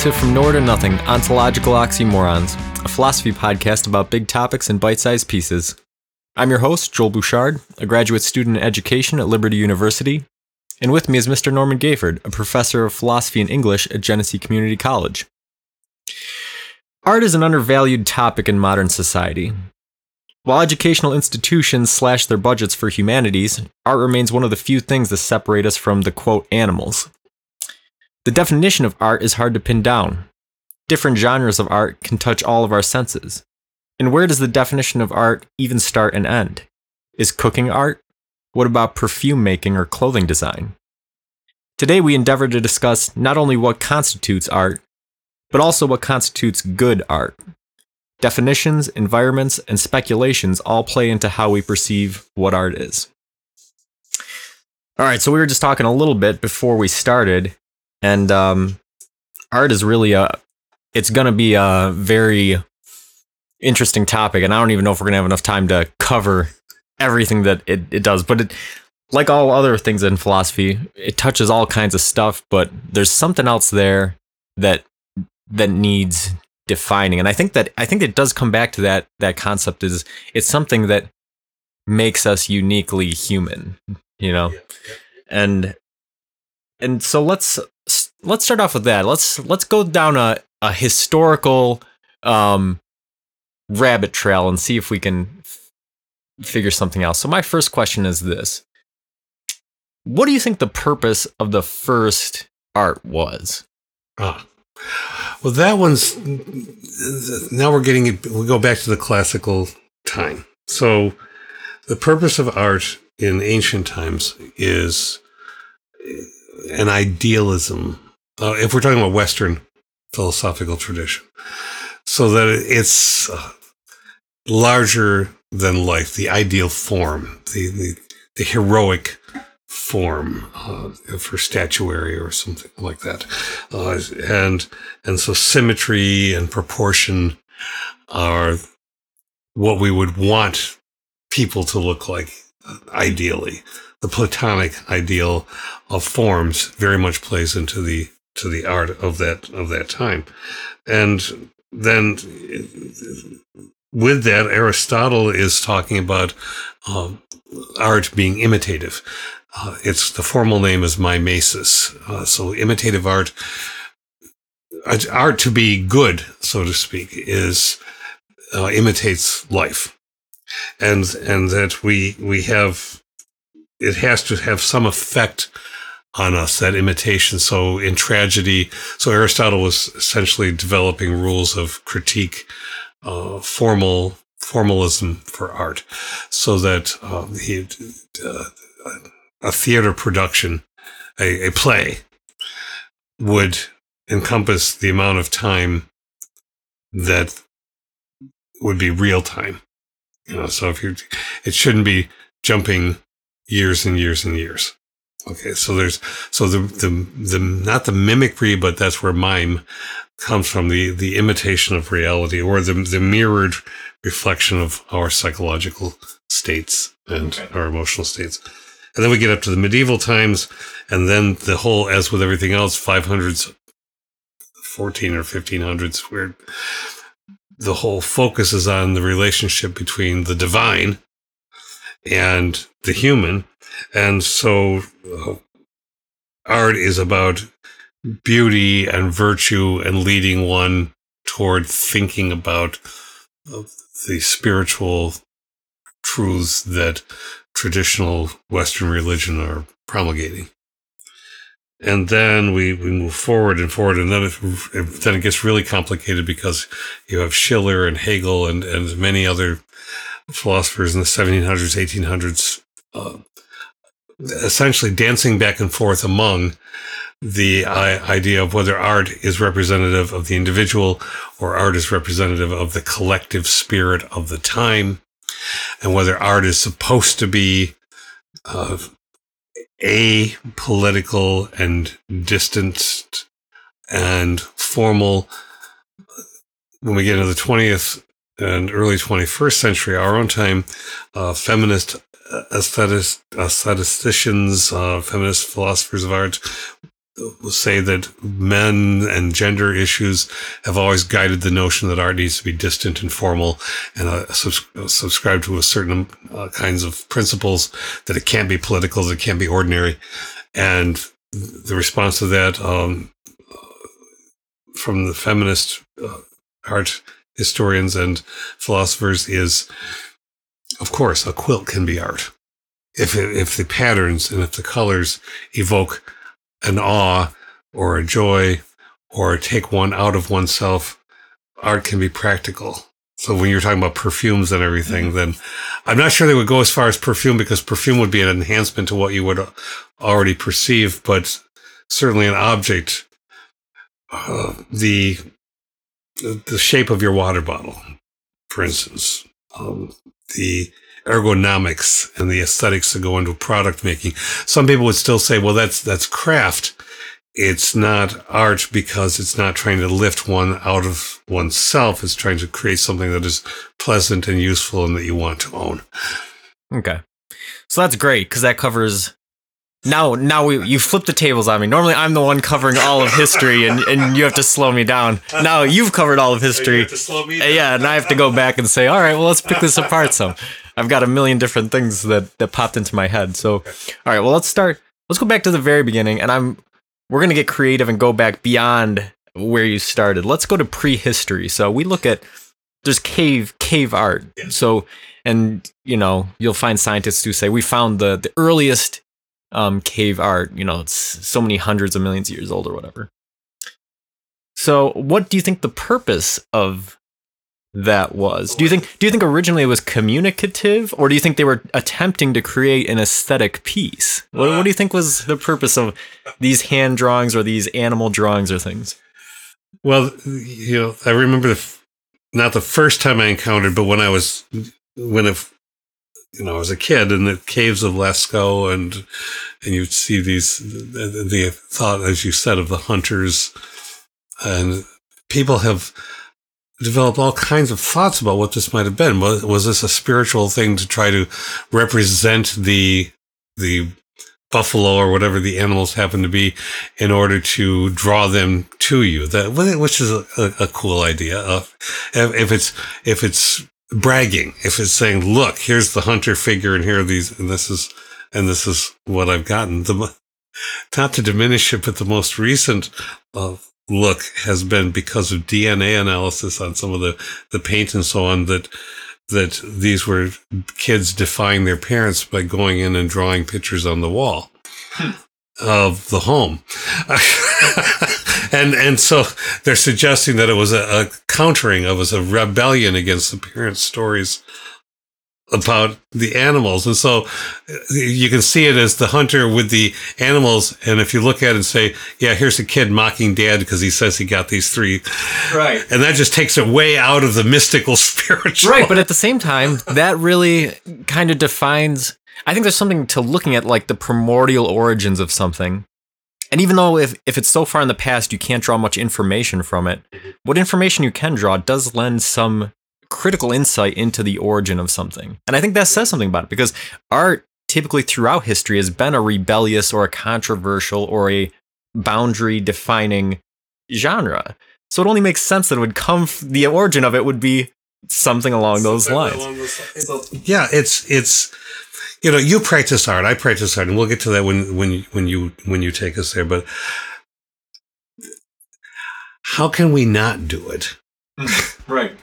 to From Nowhere to Nothing Ontological Oxymorons, a philosophy podcast about big topics in bite sized pieces. I'm your host, Joel Bouchard, a graduate student in education at Liberty University, and with me is Mr. Norman Gayford, a professor of philosophy and English at Genesee Community College. Art is an undervalued topic in modern society. While educational institutions slash their budgets for humanities, art remains one of the few things that separate us from the quote animals. The definition of art is hard to pin down. Different genres of art can touch all of our senses. And where does the definition of art even start and end? Is cooking art? What about perfume making or clothing design? Today, we endeavor to discuss not only what constitutes art, but also what constitutes good art. Definitions, environments, and speculations all play into how we perceive what art is. All right, so we were just talking a little bit before we started and um, art is really a it's going to be a very interesting topic and i don't even know if we're going to have enough time to cover everything that it, it does but it like all other things in philosophy it touches all kinds of stuff but there's something else there that that needs defining. And i think that i think it does come back to that that concept is it's something that makes us uniquely human you know? And and so let's let's start off with that. Let's let's go down a, a historical um, rabbit trail and see if we can f- figure something out. So my first question is this: What do you think the purpose of the first art was? Ah, well, that one's now we're getting we go back to the classical time. So the purpose of art in ancient times is an idealism uh, if we're talking about Western philosophical tradition, so that it's uh, larger than life, the ideal form, the, the, the heroic form uh, for statuary or something like that. Uh, and, and so symmetry and proportion are what we would want people to look like uh, ideally. The Platonic ideal of forms very much plays into the to the art of that of that time, and then with that, Aristotle is talking about uh, art being imitative. Uh, it's the formal name is mimesis. Uh, so imitative art, art to be good, so to speak, is uh, imitates life, and and that we we have it has to have some effect on us, that imitation. So in tragedy, so Aristotle was essentially developing rules of critique, uh, formal formalism for art, so that um, he uh, a theater production, a, a play, would encompass the amount of time that would be real time. You know, so if you, it shouldn't be jumping years and years and years. Okay, so there's so the the the not the mimicry, but that's where mime comes from the the imitation of reality or the the mirrored reflection of our psychological states and okay. our emotional states. And then we get up to the medieval times, and then the whole, as with everything else, 500s, 14 or 1500s, where the whole focus is on the relationship between the divine and the human and so uh, art is about beauty and virtue and leading one toward thinking about uh, the spiritual truths that traditional Western religion are promulgating. And then we, we move forward and forward, and then it, then it gets really complicated because you have Schiller and Hegel and, and many other philosophers in the 1700s, 1800s uh, essentially dancing back and forth among the idea of whether art is representative of the individual or art is representative of the collective spirit of the time, and whether art is supposed to be uh, political and distanced and formal. When we get into the 20th and early 21st century, our own time, uh, feminist aestheticians, uh, feminist philosophers of art will say that men and gender issues have always guided the notion that art needs to be distant and formal and uh, subs- subscribe to a certain uh, kinds of principles that it can't be political, that it can't be ordinary. And the response to that um, from the feminist uh, art historians and philosophers is, of course, a quilt can be art. If, it, if the patterns and if the colors evoke an awe or a joy or take one out of oneself, art can be practical. So when you're talking about perfumes and everything, mm-hmm. then I'm not sure they would go as far as perfume because perfume would be an enhancement to what you would already perceive, but certainly an object, uh, the the shape of your water bottle, for instance, um, the ergonomics and the aesthetics that go into product making. Some people would still say, well, that's, that's craft. It's not art because it's not trying to lift one out of oneself. It's trying to create something that is pleasant and useful and that you want to own. Okay. So that's great because that covers now, now we you flip the tables on me. Normally, I'm the one covering all of history, and, and you have to slow me down. Now you've covered all of history. Yeah, and I have to go back and say, all right, well, let's pick this apart some. I've got a million different things that that popped into my head. So, all right, well, let's start. Let's go back to the very beginning, and I'm we're gonna get creative and go back beyond where you started. Let's go to prehistory. So we look at there's cave cave art. So and you know you'll find scientists who say we found the the earliest um, cave art. You know, it's so many hundreds of millions of years old or whatever. So, what do you think the purpose of that was? Do you think do you think originally it was communicative, or do you think they were attempting to create an aesthetic piece? What, what do you think was the purpose of these hand drawings or these animal drawings or things? Well, you know, I remember the not the first time I encountered, but when I was when it you know, as a kid in the caves of Lascaux and, and you'd see these, the, the thought, as you said, of the hunters. And people have developed all kinds of thoughts about what this might have been. Was, was this a spiritual thing to try to represent the, the buffalo or whatever the animals happen to be in order to draw them to you? That which is a, a, cool idea. Uh, if it's if it's bragging if it's saying, look, here's the hunter figure and here are these, and this is, and this is what I've gotten. The, not to diminish it, but the most recent uh, look has been because of DNA analysis on some of the, the paint and so on that, that these were kids defying their parents by going in and drawing pictures on the wall. Hmm of the home. and and so they're suggesting that it was a, a countering of was a rebellion against the parents' stories about the animals. And so uh, you can see it as the hunter with the animals. And if you look at it and say, yeah, here's a kid mocking dad because he says he got these three. Right. And that just takes it way out of the mystical spiritual. Right. But at the same time, that really kind of defines I think there's something to looking at like the primordial origins of something. And even though if, if it's so far in the past you can't draw much information from it, what information you can draw does lend some critical insight into the origin of something. And I think that says something about it because art typically throughout history has been a rebellious or a controversial or a boundary defining genre. So it only makes sense that it would come the origin of it would be something along those lines. Along those lines. Yeah, it's it's you know, you practice art, I practice art, and we'll get to that when when when you when you take us there. But how can we not do it? right.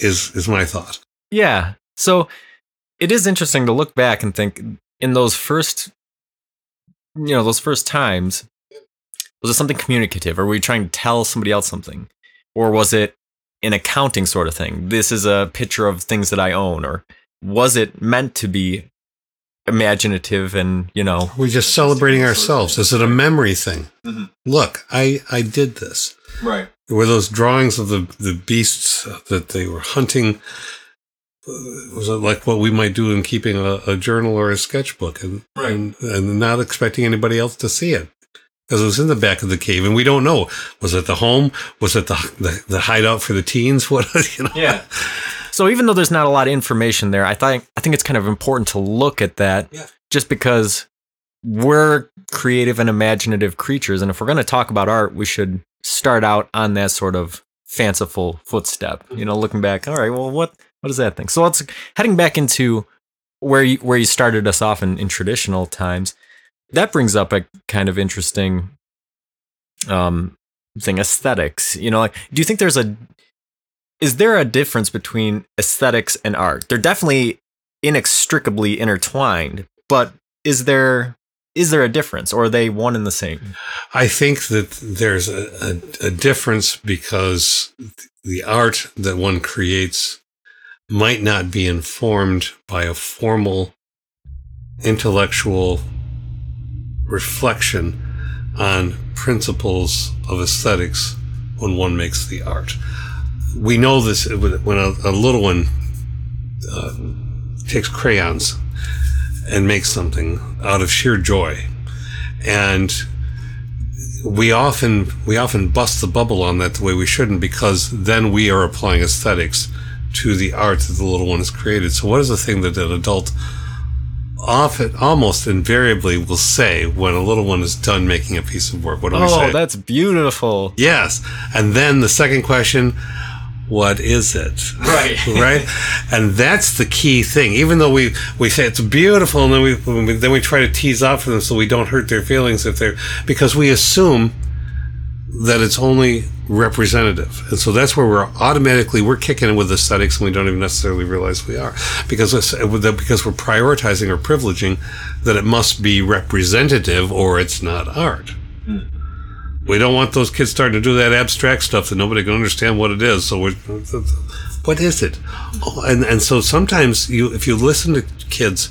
Is is my thought. Yeah. So it is interesting to look back and think in those first you know, those first times, was it something communicative? Or were you trying to tell somebody else something? Or was it an accounting sort of thing? This is a picture of things that I own, or was it meant to be imaginative and you know. We're just celebrating ourselves. Is it a memory thing. Mm-hmm. look i i did this. Right. Were those drawings of the the beasts that they were hunting. Uh, was it like what we might do in keeping a, a journal or a sketchbook and, right. and and not expecting anybody else to see it. Because it was in the back of the cave and we don't know. Was it the home? Was it the the, the hideout for the teens? What you know? Yeah so even though there's not a lot of information there, I think I think it's kind of important to look at that, yeah. just because we're creative and imaginative creatures. And if we're going to talk about art, we should start out on that sort of fanciful footstep. You know, looking back, all right, well, what what is that thing? So let's heading back into where you where you started us off in, in traditional times. That brings up a kind of interesting um thing, aesthetics. You know, like do you think there's a is there a difference between aesthetics and art? They're definitely inextricably intertwined, but is there is there a difference or are they one and the same? I think that there's a, a, a difference because the art that one creates might not be informed by a formal intellectual reflection on principles of aesthetics when one makes the art. We know this when a, a little one uh, takes crayons and makes something out of sheer joy. And we often we often bust the bubble on that the way we shouldn't because then we are applying aesthetics to the art that the little one has created. So what is the thing that an adult often almost invariably will say when a little one is done making a piece of work? What do oh, we say? Oh, that's beautiful. Yes. And then the second question, what is it? Right. right. And that's the key thing. Even though we, we say it's beautiful and then we, then we try to tease off for them so we don't hurt their feelings if they're, because we assume that it's only representative. And so that's where we're automatically, we're kicking in with aesthetics and we don't even necessarily realize we are because, because we're prioritizing or privileging that it must be representative or it's not art. Mm. We don't want those kids starting to do that abstract stuff that nobody can understand what it is. So we're, what is it? Oh, and, and so sometimes you, if you listen to kids,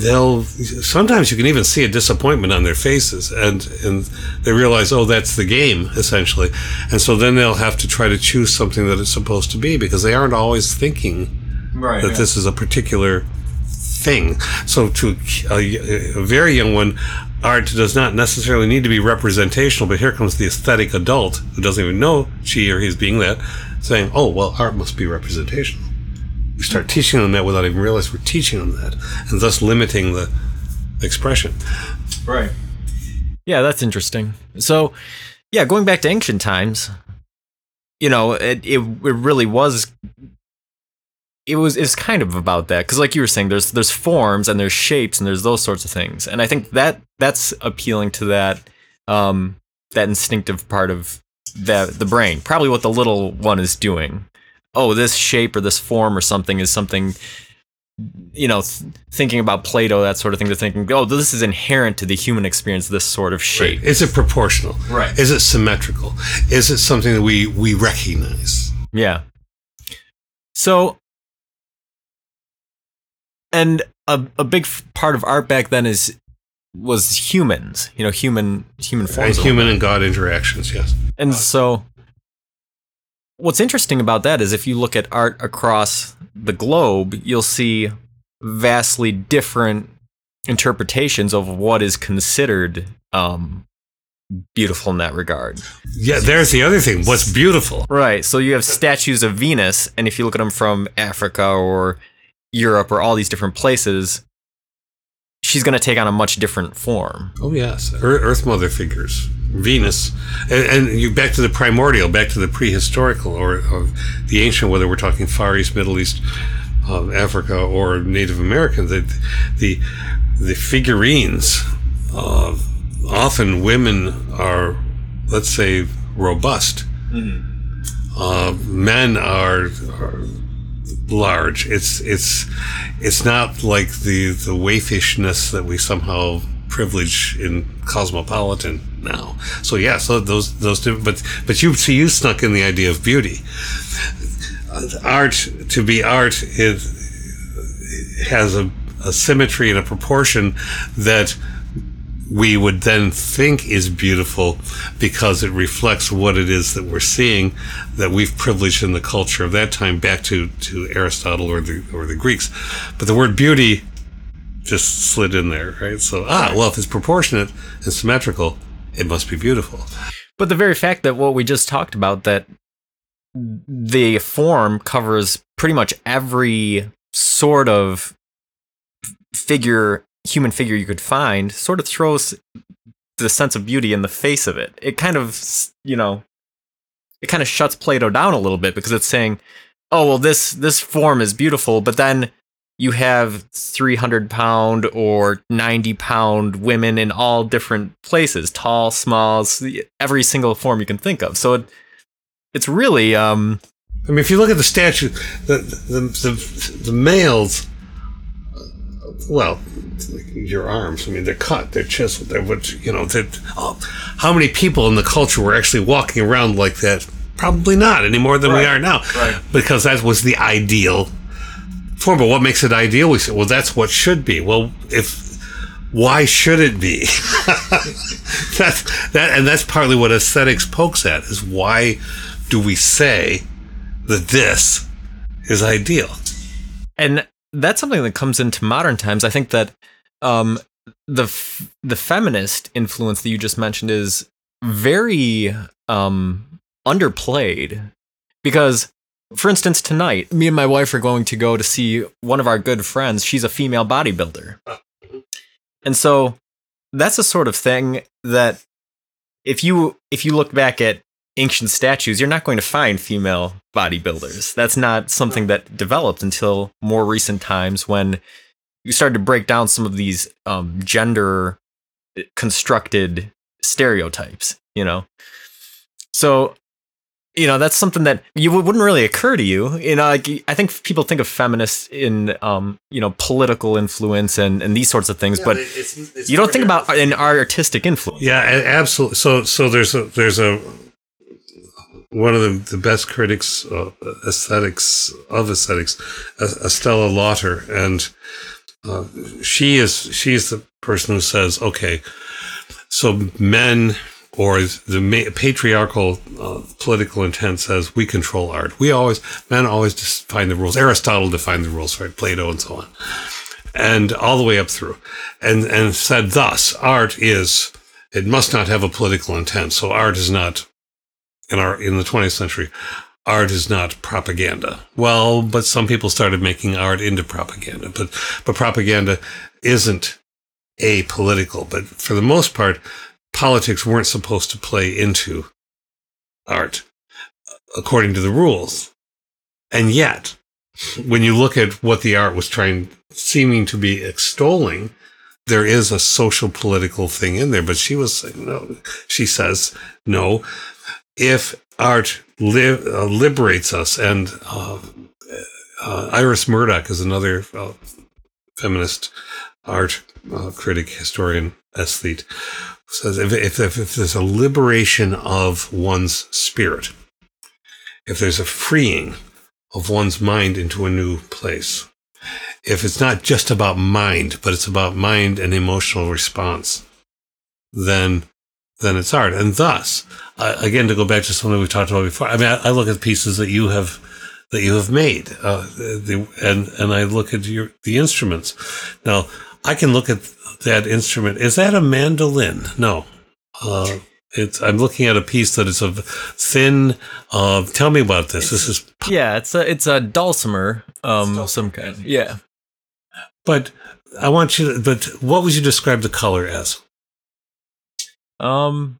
they'll sometimes you can even see a disappointment on their faces and and they realize oh that's the game essentially and so then they'll have to try to choose something that it's supposed to be because they aren't always thinking right, that yeah. this is a particular thing so to uh, a, uh, a very young one art does not necessarily need to be representational, but here comes the aesthetic adult who doesn't even know she or he's being that, saying, oh, well, art must be representational. We start teaching them that without even realizing we're teaching them that, and thus limiting the expression. Right. Yeah, that's interesting. So, yeah, going back to ancient times, you know, it, it, it really was it was it's kind of about that because like you were saying there's there's forms and there's shapes and there's those sorts of things. And i think that that's appealing to that um that instinctive part of that the brain probably what the little one is doing. Oh this shape or this form or something is something you know th- thinking about plato that sort of thing to thinking oh this is inherent to the human experience this sort of shape. Right. is it proportional? Right. Is it symmetrical? Is it something that we we recognize? Yeah. So and a, a big part of art back then is was humans you know human human forms and human and god interactions yes and so what's interesting about that is if you look at art across the globe you'll see vastly different interpretations of what is considered um, beautiful in that regard. Yeah, there's the other thing. What's beautiful? Right. So you have statues of Venus, and if you look at them from Africa or Europe or all these different places, she's going to take on a much different form. Oh yes, Earth Mother figures, Venus, and, and, you back to the primordial, back to the prehistorical or, or the ancient, whether we're talking Far East, Middle East, uh, Africa, or Native American. The the, the figurines, uh, often women are, let's say, robust. Mm-hmm. Uh, men are, are large. It's it's it's not like the the waifishness that we somehow privilege in cosmopolitan now. So yeah, so those those but but you see you snuck in the idea of beauty. Art to be art is has a, a symmetry and a proportion that we would then think is beautiful because it reflects what it is that we're seeing that we've privileged in the culture of that time back to, to Aristotle or the or the Greeks. But the word beauty just slid in there, right? So ah, well, if it's proportionate and symmetrical, it must be beautiful. But the very fact that what we just talked about that the form covers pretty much every sort of figure human figure you could find sort of throws the sense of beauty in the face of it. It kind of, you know, it kind of shuts Plato down a little bit because it's saying, "Oh, well this this form is beautiful," but then you have 300 pound or 90 pound women in all different places, tall, small, every single form you can think of. So it, it's really um I mean, if you look at the statue, the the the, the males, well, your arms. I mean, they're cut, they're chiseled. They're what you know. Oh, how many people in the culture were actually walking around like that? Probably not any more than right. we are now, right. because that was the ideal form. But what makes it ideal? We say, well, that's what should be. Well, if why should it be? that's that, and that's partly what aesthetics pokes at is why do we say that this is ideal. And that's something that comes into modern times. I think that um, the f- the feminist influence that you just mentioned is very um, underplayed. Because for instance tonight me and my wife are going to go to see one of our good friends. She's a female bodybuilder. And so that's a sort of thing that if you if you look back at ancient statues, you're not going to find female bodybuilders. That's not something that developed until more recent times when you started to break down some of these um, gender constructed stereotypes, you know? So, you know, that's something that you wouldn't really occur to you. You know, like, I think people think of feminists in, um, you know, political influence and, and these sorts of things, yeah, but it's, it's you don't think about an artistic influence. Yeah, absolutely. So, so there's a, there's a, one of the, the best critics of aesthetics of aesthetics, Estella Lauter, and uh, she is she's the person who says, okay, so men or the patriarchal uh, political intent says we control art. We always men always define the rules. Aristotle defined the rules, right? Plato and so on, and all the way up through, and and said thus, art is it must not have a political intent. So art is not in our in the 20th century art is not propaganda. Well but some people started making art into propaganda but but propaganda isn't apolitical. But for the most part politics weren't supposed to play into art uh, according to the rules. And yet when you look at what the art was trying seeming to be extolling there is a social political thing in there. But she was no she says no if art li- uh, liberates us, and uh, uh, Iris Murdoch is another uh, feminist art uh, critic, historian, aesthete, says if, if, if, if there's a liberation of one's spirit, if there's a freeing of one's mind into a new place, if it's not just about mind, but it's about mind and emotional response, then then it's art. And thus, uh, again, to go back to something we talked about before, I mean, I, I look at pieces that you have that you have made, uh, the, and and I look at your the instruments. Now, I can look at that instrument. Is that a mandolin? No. Uh, it's, I'm looking at a piece that is of thin. Uh, tell me about this. This is yeah. It's a it's a dulcimer, um, dulcimer. some kind. Yeah. But I want you. To, but what would you describe the color as? Um,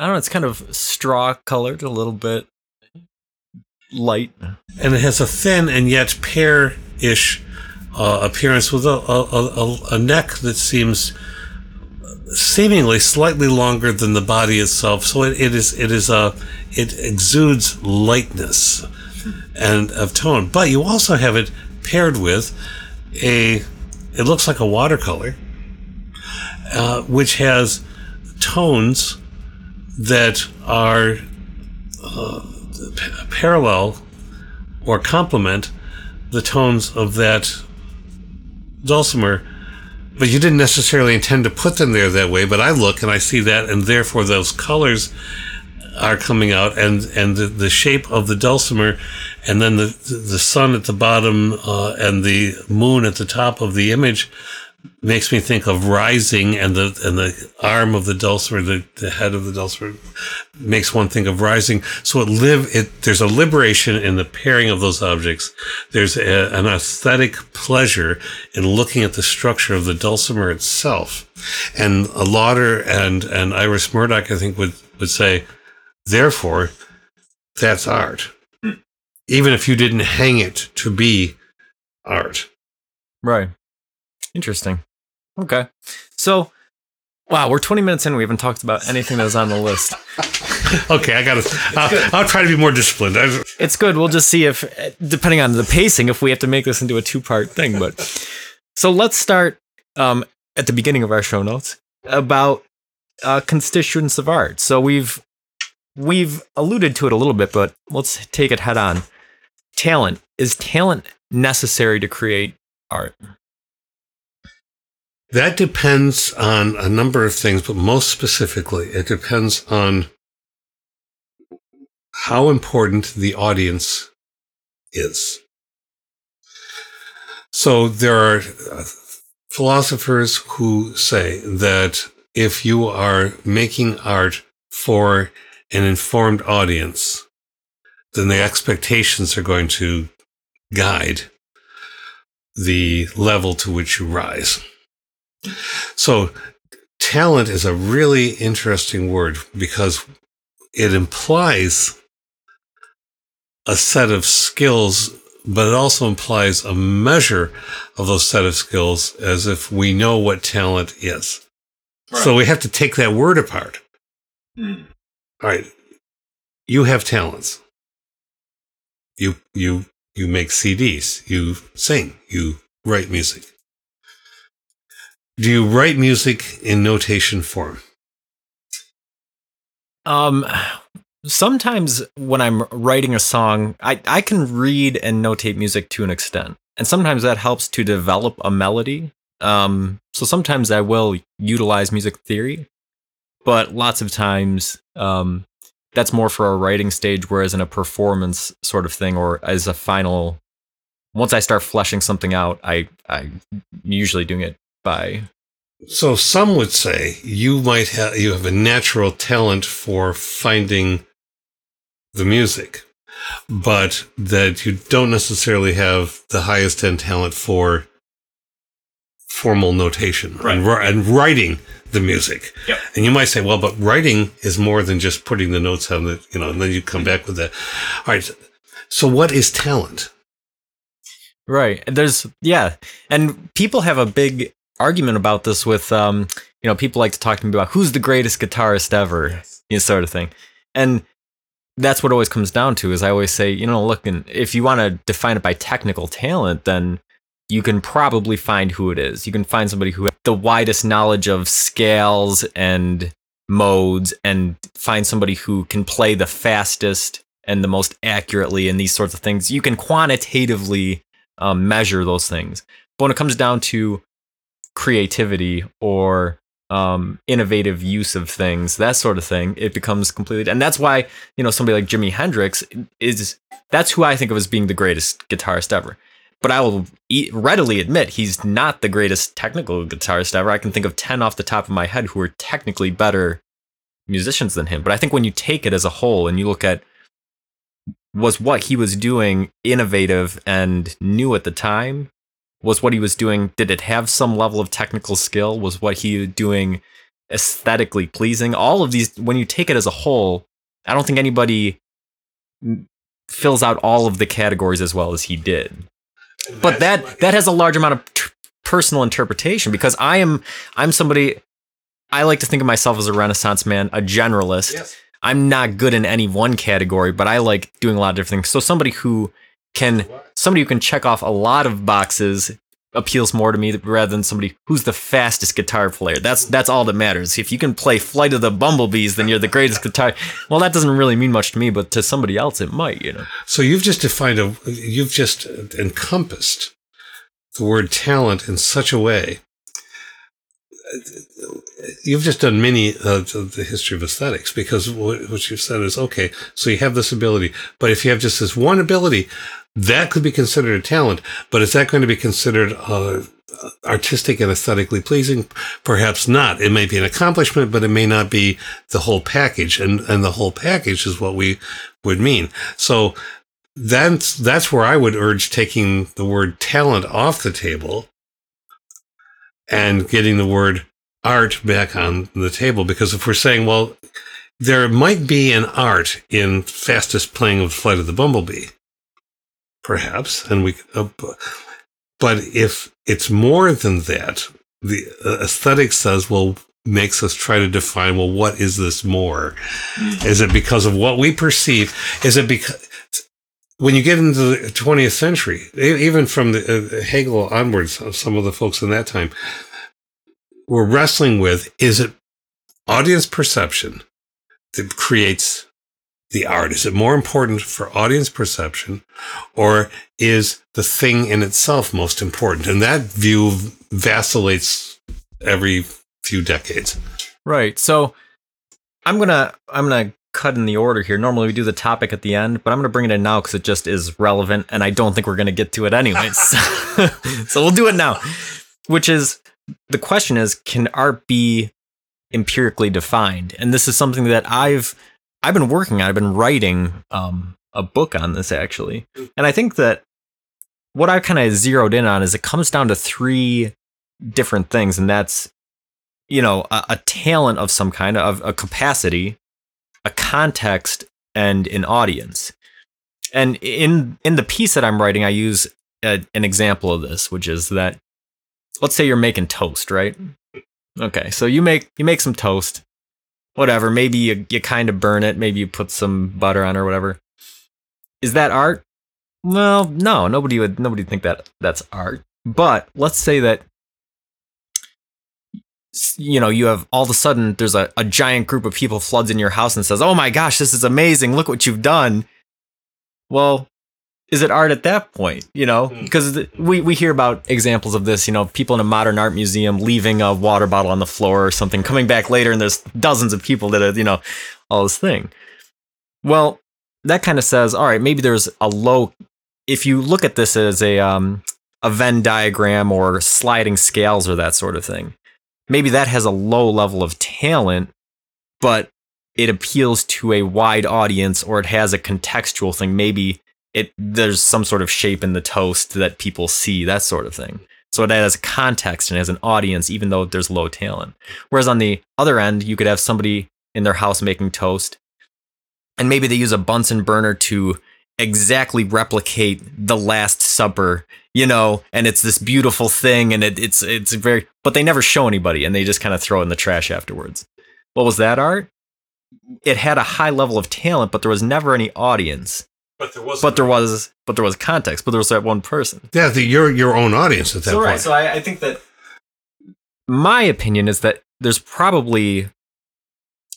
I don't know. It's kind of straw colored, a little bit light, and it has a thin and yet pear-ish uh, appearance with a, a, a, a neck that seems seemingly slightly longer than the body itself. So it, it is it is a it exudes lightness and of tone. But you also have it paired with a it looks like a watercolor, uh, which has tones that are uh, parallel or complement the tones of that dulcimer. But you didn't necessarily intend to put them there that way but i look and i see that and therefore those colors are coming out and and the, the shape of the dulcimer and then the the sun at the bottom uh, and the moon at the top of the image makes me think of rising and the and the arm of the dulcimer, the, the head of the dulcimer makes one think of rising. So it live it there's a liberation in the pairing of those objects. There's a, an aesthetic pleasure in looking at the structure of the dulcimer itself. And a Lauter and and Iris Murdoch, I think, would would say, therefore, that's art. Even if you didn't hang it to be art. Right. Interesting. Okay. So, wow, we're 20 minutes in. We haven't talked about anything that was on the list. okay, I got to. I'll, I'll, try to be more disciplined. It's good. We'll just see if, depending on the pacing, if we have to make this into a two part thing. But so let's start um, at the beginning of our show notes about uh, constituents of art. So we've we've alluded to it a little bit, but let's take it head on. Talent is talent necessary to create art? That depends on a number of things, but most specifically, it depends on how important the audience is. So there are uh, philosophers who say that if you are making art for an informed audience, then the expectations are going to guide the level to which you rise. So talent is a really interesting word because it implies a set of skills, but it also implies a measure of those set of skills as if we know what talent is. Right. So we have to take that word apart. Mm. All right. You have talents. You, you, you make CDs. You sing. You write music. Do you write music in notation form? Um, sometimes when I'm writing a song, I, I can read and notate music to an extent. And sometimes that helps to develop a melody. Um, so sometimes I will utilize music theory, but lots of times, um, that's more for a writing stage, whereas in a performance sort of thing or as a final once I start fleshing something out, I I usually doing it by. So some would say you might have you have a natural talent for finding the music, but that you don't necessarily have the highest end talent for formal notation right. and, and, writing the music. Yep. And you might say, well, but writing is more than just putting the notes on the, you know, and then you come back with that. All right. So what is talent? Right. There's yeah, and people have a big argument about this with um, you know, people like to talk to me about who's the greatest guitarist ever, yes. you know, sort of thing. And that's what always comes down to is I always say, you know, look, and if you want to define it by technical talent, then you can probably find who it is. You can find somebody who has the widest knowledge of scales and modes and find somebody who can play the fastest and the most accurately and these sorts of things. You can quantitatively um, measure those things. But when it comes down to creativity or um, innovative use of things, that sort of thing, it becomes completely. And that's why you know somebody like Jimi Hendrix is that's who I think of as being the greatest guitarist ever. But I will readily admit he's not the greatest technical guitarist ever. I can think of ten off the top of my head who are technically better musicians than him. But I think when you take it as a whole and you look at was what he was doing innovative and new at the time? Was what he was doing, did it have some level of technical skill? Was what he doing aesthetically pleasing? All of these, when you take it as a whole, I don't think anybody fills out all of the categories as well as he did. But that that has a large amount of t- personal interpretation because I am I'm somebody I like to think of myself as a renaissance man, a generalist. Yes. I'm not good in any one category, but I like doing a lot of different things. So somebody who can somebody who can check off a lot of boxes appeals more to me rather than somebody who's the fastest guitar player. That's that's all that matters. If you can play Flight of the Bumblebees, then you're the greatest guitar. Well, that doesn't really mean much to me, but to somebody else, it might. You know. So you've just defined a, you've just encompassed the word talent in such a way you've just done many of the history of aesthetics because what you've said is okay. So you have this ability, but if you have just this one ability, that could be considered a talent. But is that going to be considered a, artistic and aesthetically pleasing? Perhaps not. It may be an accomplishment, but it may not be the whole package. And, and the whole package is what we would mean. So that's, that's where I would urge taking the word talent off the table and getting the word art back on the table. Because if we're saying, well, there might be an art in fastest playing of Flight of the Bumblebee, perhaps, and we, uh, but if it's more than that, the uh, aesthetic says, well, makes us try to define, well, what is this more? Is it because of what we perceive? Is it because, when you get into the 20th century, even from the uh, Hegel onwards, some of the folks in that time were wrestling with, is it audience perception that creates the art? Is it more important for audience perception or is the thing in itself most important? And that view vacillates every few decades. Right. So I'm going to, I'm going to cut in the order here. Normally we do the topic at the end, but I'm going to bring it in now because it just is relevant and I don't think we're going to get to it anyways. so we'll do it now, which is the question is, can art be empirically defined. And this is something that I've I've been working on. I've been writing um, a book on this actually, and I think that what I've kind of zeroed in on is it comes down to three different things, and that's you know a, a talent of some kind of a capacity, a context, and an audience. And in in the piece that I'm writing, I use a, an example of this, which is that let's say you're making toast, right? Okay, so you make you make some toast, whatever. Maybe you you kind of burn it. Maybe you put some butter on or whatever. Is that art? Well, no. Nobody would nobody think that that's art. But let's say that you know you have all of a sudden there's a, a giant group of people floods in your house and says, "Oh my gosh, this is amazing! Look what you've done." Well, is it art at that point? You know, because hmm. we, we hear about examples of this, you know, people in a modern art museum leaving a water bottle on the floor or something, coming back later and there's dozens of people that are, you know, all this thing. Well, that kind of says, all right, maybe there's a low, if you look at this as a, um, a Venn diagram or sliding scales or that sort of thing, maybe that has a low level of talent, but it appeals to a wide audience or it has a contextual thing. Maybe it there's some sort of shape in the toast that people see, that sort of thing. So it has context and has an audience, even though there's low talent. Whereas on the other end, you could have somebody in their house making toast, and maybe they use a Bunsen burner to exactly replicate the Last Supper, you know, and it's this beautiful thing, and it, it's it's very, but they never show anybody, and they just kind of throw it in the trash afterwards. What was that art? It had a high level of talent, but there was never any audience. But there was. But there was. But there was context. But there was that one person. Yeah, the, your your own audience at that so, point. Right. So I, I think that my opinion is that there's probably,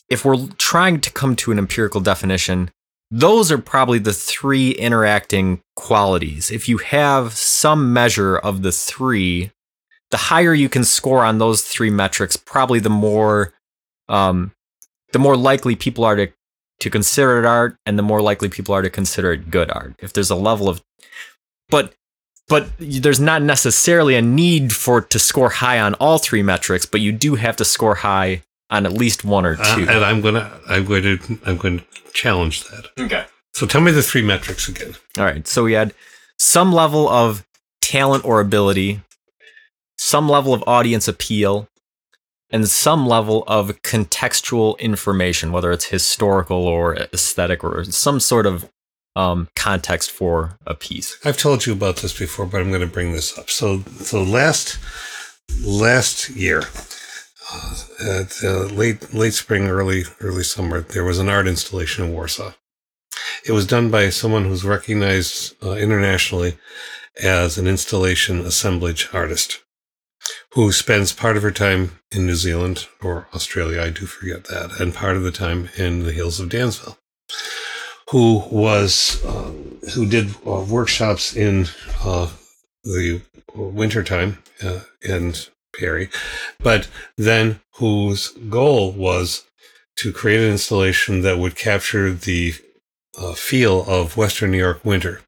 if we're trying to come to an empirical definition, those are probably the three interacting qualities. If you have some measure of the three, the higher you can score on those three metrics, probably the more, um, the more likely people are to to consider it art and the more likely people are to consider it good art if there's a level of but but there's not necessarily a need for to score high on all three metrics but you do have to score high on at least one or uh, two. uh, and i'm gonna i'm going to i'm going to challenge that. Okay. So tell me the three metrics again. All right so we had some level of talent or ability some level of audience appeal and some level of contextual information, whether it's historical or aesthetic or some sort of um, context for a piece. I've told you about this before, but I'm going to bring this up. So, so last last year, uh, at late late spring, early early summer, there was an art installation in Warsaw. It was done by someone who's recognized uh, internationally as an installation assemblage artist who spends part of her time in New Zealand or Australia, I do forget that, and part of the time in the hills of Dansville, who was, uh, who did uh, workshops in uh, the wintertime uh, in Perry, but then whose goal was to create an installation that would capture the uh, feel of Western New York winter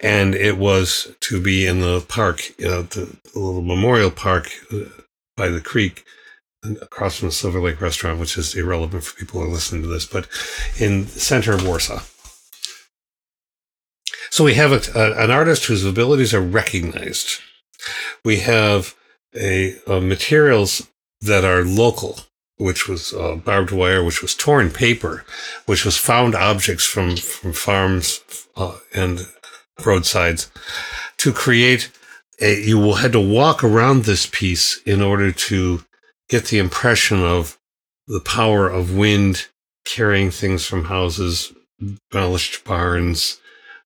and it was to be in the park, you know, the, the little memorial park uh, by the creek across from the Silver Lake restaurant, which is irrelevant for people who are listening to this, but in the center of Warsaw. So we have a, a, an artist whose abilities are recognized. We have a, a materials that are local, which was uh, barbed wire, which was torn paper, which was found objects from from farms uh, and roadsides, to create a. You will had to walk around this piece in order to get the impression of the power of wind carrying things from houses, embellished barns,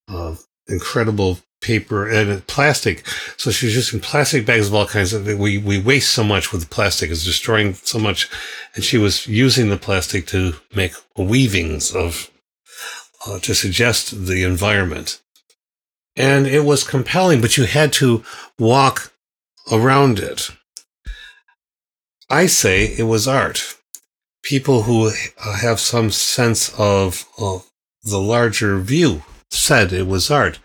uh, incredible paper and plastic. So she's using plastic bags of all kinds of. We we waste so much with plastic; it's destroying so much. And she was using the plastic to make weavings of uh, to suggest the environment. And it was compelling, but you had to walk around it. I say it was art. People who have some sense of, of the larger view said it was art.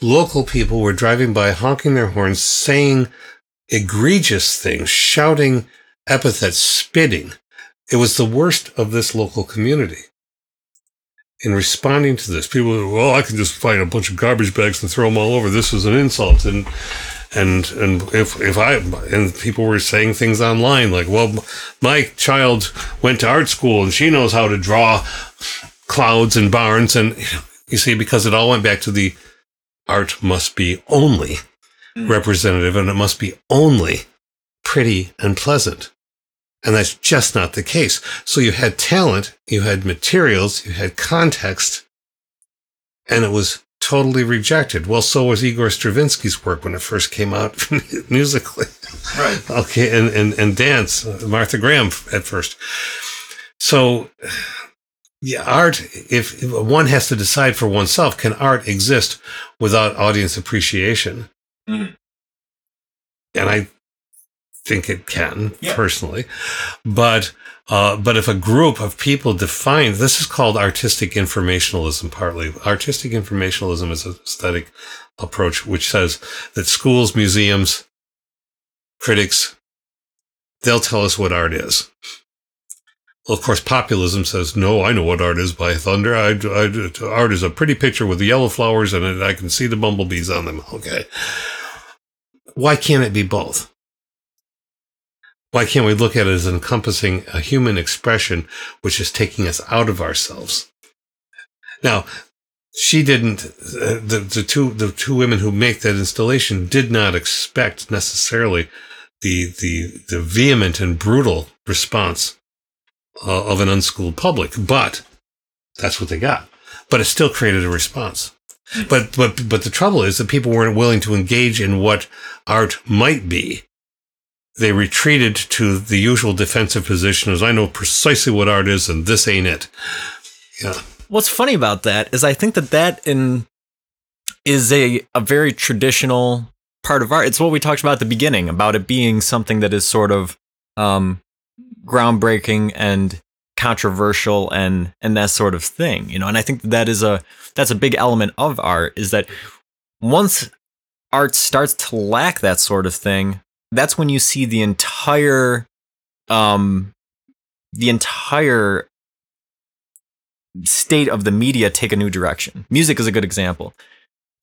Local people were driving by honking their horns, saying egregious things, shouting epithets, spitting. It was the worst of this local community. In responding to this, people were, well, I can just find a bunch of garbage bags and throw them all over. This is an insult. And and and if if I and people were saying things online like, well, my child went to art school and she knows how to draw clouds and barns, and you see, because it all went back to the art must be only mm. representative and it must be only pretty and pleasant. And that's just not the case. So you had talent, you had materials, you had context, and it was totally rejected. Well, so was Igor Stravinsky's work when it first came out musically. Right. Okay. And, and, and dance, Martha Graham at first. So, yeah, art, if, if, one has to decide for oneself, can art exist without audience appreciation? Mm. And I think it can yeah. personally, but uh, but if a group of people define this is called artistic informationalism. Partly, artistic informationalism is an aesthetic approach which says that schools, museums, critics, they'll tell us what art is. Well, of course, populism says, no, I know what art is by thunder. I, I, art is a pretty picture with the yellow flowers and I can see the bumblebees on them. Okay. Why can't it be both? Why can't we look at it as encompassing a human expression which is taking us out of ourselves? Now, she didn't, uh, the, the two, the two women who make that installation did not expect necessarily the, the, the vehement and brutal response uh, of an unschooled public, but that's what they got. But it still created a response. But, but, but the trouble is that people weren't willing to engage in what art might be they retreated to the usual defensive position as I know precisely what art is and this ain't it. Yeah. What's funny about that is I think that that in is a, a very traditional part of art. It's what we talked about at the beginning about it being something that is sort of um, groundbreaking and controversial and and that sort of thing, you know. And I think that is a that's a big element of art is that once art starts to lack that sort of thing, that's when you see the entire um the entire state of the media take a new direction. Music is a good example.